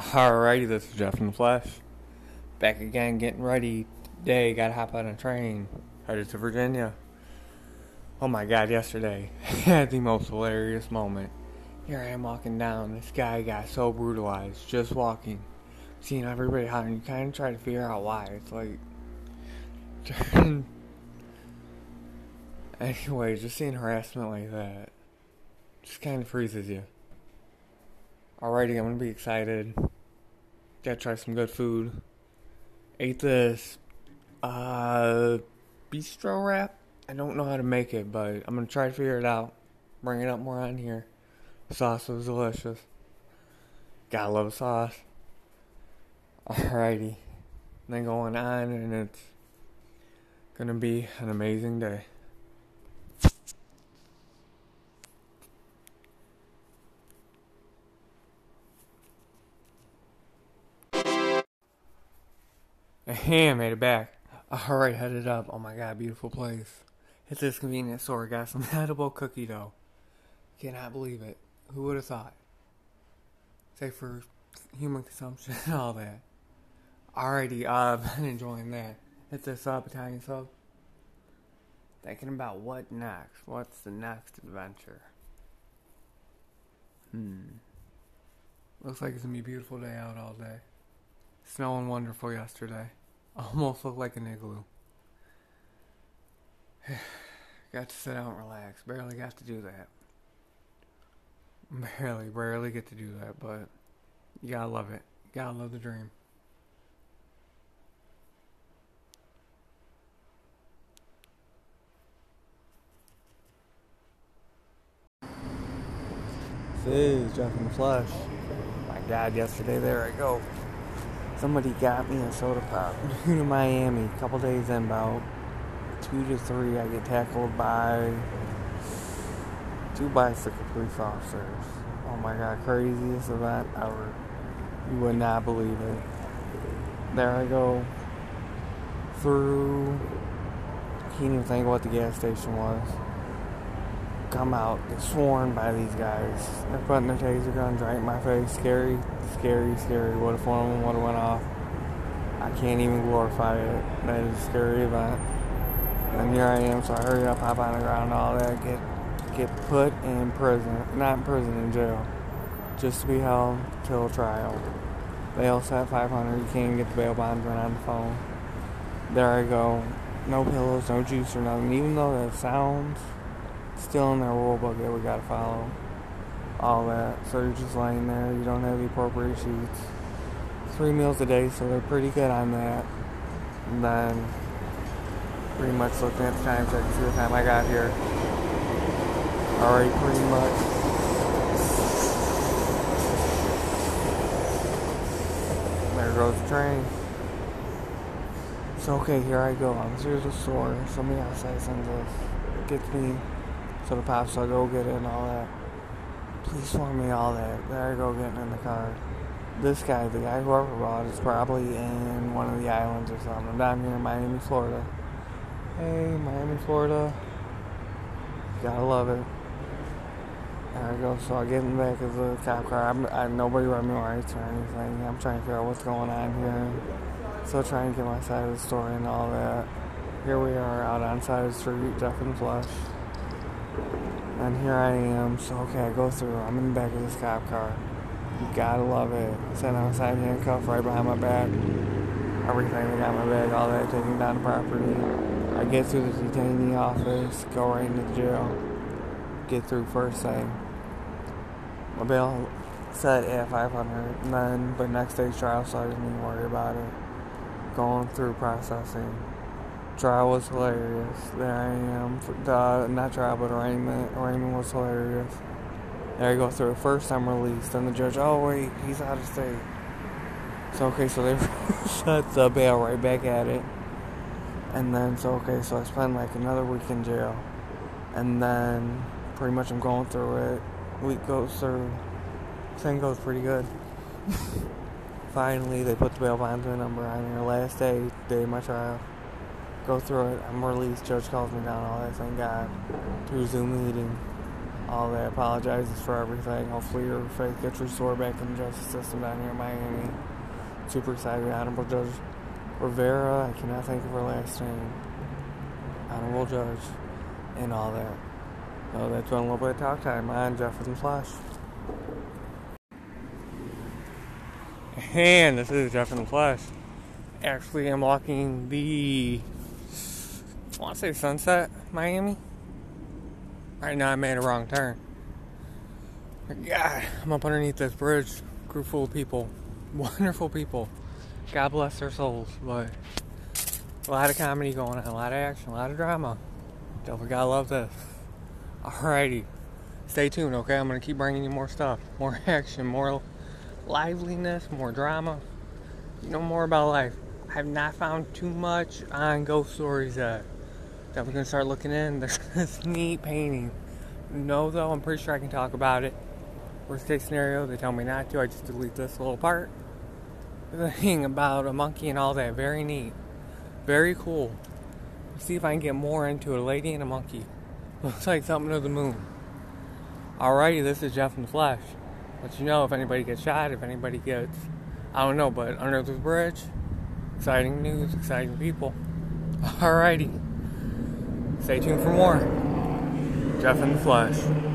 Alrighty, this is Jeff in the Flesh. Back again, getting ready today. Gotta hop on a train, headed to Virginia. Oh my god, yesterday, had the most hilarious moment. Here I am walking down, this guy got so brutalized, just walking. Seeing everybody hollering, you kind of try to figure out why. It's like. anyway, just seeing harassment like that just kind of freezes you. Alrighty, I'm gonna be excited. Gotta try some good food. Ate this uh bistro wrap. I don't know how to make it, but I'm gonna try to figure it out. Bring it up more on here. The sauce was delicious. Gotta love sauce. Alrighty. Then going on and it's gonna be an amazing day. Hey, I made it back. Alright, headed up. Oh my god, beautiful place. Hit this convenience store, got some edible cookie dough. Cannot believe it. Who would have thought? Say for human consumption and all that. Alrighty, uh, been enjoying that. Hit this up, Italian sub. Thinking about what next. What's the next adventure? Hmm. Looks like it's gonna be a beautiful day out all day. Snowing wonderful yesterday. Almost looked like an igloo. got to sit out and relax. Barely got to do that. Barely, barely get to do that, but you gotta love it. You gotta love the dream. This is in the Flesh. My God, yesterday, there I go. Somebody got me a soda pop. To Miami, a couple days in, about two to three, I get tackled by two bicycle police officers. Oh my god, craziest event ever. You would not believe it. There I go through. Can't even think what the gas station was. Come out, sworn by these guys. They're putting their taser guns right in my face. Scary, scary, scary. What if one of them would have went off? I can't even glorify it. That is a scary event. And here I am, so I hurry up, hop on the ground, all that, get get put in prison. Not in prison, in jail. Just to be held till trial. Bail set 500. You can't get the bail bondsman on the phone. There I go. No pillows, no juice or nothing. Even though that sounds still in their rule book that we gotta follow. All that. So you're just laying there. You don't have the appropriate sheets. Three meals a day, so they're pretty good on that. And then pretty much looking at the time check to see what time I got here. Already pretty much. There goes the train. So okay, here I go. I'm the store. Somebody outside sends us gets me so the pops I go get it and all that. Please for me all that. There I go getting in the car. This guy, the guy whoever brought is probably in one of the islands or something. I'm down here in Miami, Florida. Hey, Miami, Florida. Gotta love it. There I go. So I get in the back of the cop car. I'm, I, nobody run me rights or anything. I'm trying to figure out what's going on here. Still trying to get my side of the story and all that. Here we are out on side of the street, Jeff in Flesh. And here I am. So okay, I go through. I'm in the back of this cop car. You gotta love it. Sitting outside handcuffed right behind my back. Everything. They got my bag, all that, taking down the property. I get through the detainee office, go right into the jail. Get through first thing. My bail set at 500, and then but next day's trial, so I didn't even worry about it. Going through processing. Trial was hilarious. There I am. The, not trial, but arraignment. Arraignment was hilarious. There I go through. First I'm released, and the judge, oh wait, he's out of state. So okay, so they shut the bail right back at it. And then so okay, so I spend like another week in jail. And then pretty much I'm going through it. Week goes through. Thing goes pretty good. Finally, they put the bail bondsman number on there. Last day, day of my trial. Go through it. I'm released. Judge calls me down. All that. Thank God. Through Zoom meeting. all that. Apologizes for everything. Hopefully, your faith gets restored back in the justice system down here in Miami. Super excited. Honorable Judge Rivera, I cannot think of her last name. Honorable Judge, and all that. So that's been a little bit of talk time. I'm Jeff with Flash. And this is Jeff in the Flesh. Actually, I'm walking the, want to say Sunset, Miami. Right now, I made a wrong turn. God, I'm up underneath this bridge, group full of people, wonderful people. God bless their souls, but a lot of comedy going on, a lot of action, a lot of drama. Don't gotta love this. Alrighty, stay tuned, okay? I'm gonna keep bringing you more stuff, more action, more liveliness, more drama, you know, more about life. I have not found too much on ghost stories yet. Definitely gonna start looking in. There's this neat painting. No, though, I'm pretty sure I can talk about it. Worst case scenario, they tell me not to. I just delete this little part. The thing about a monkey and all that, very neat, very cool. Let's see if I can get more into. A lady and a monkey. Looks like something to the moon. Alrighty, this is Jeff in the Flesh let you know if anybody gets shot, if anybody gets, I don't know, but under the bridge, exciting news, exciting people. Alrighty. Stay tuned for more. Jeff in the Flesh.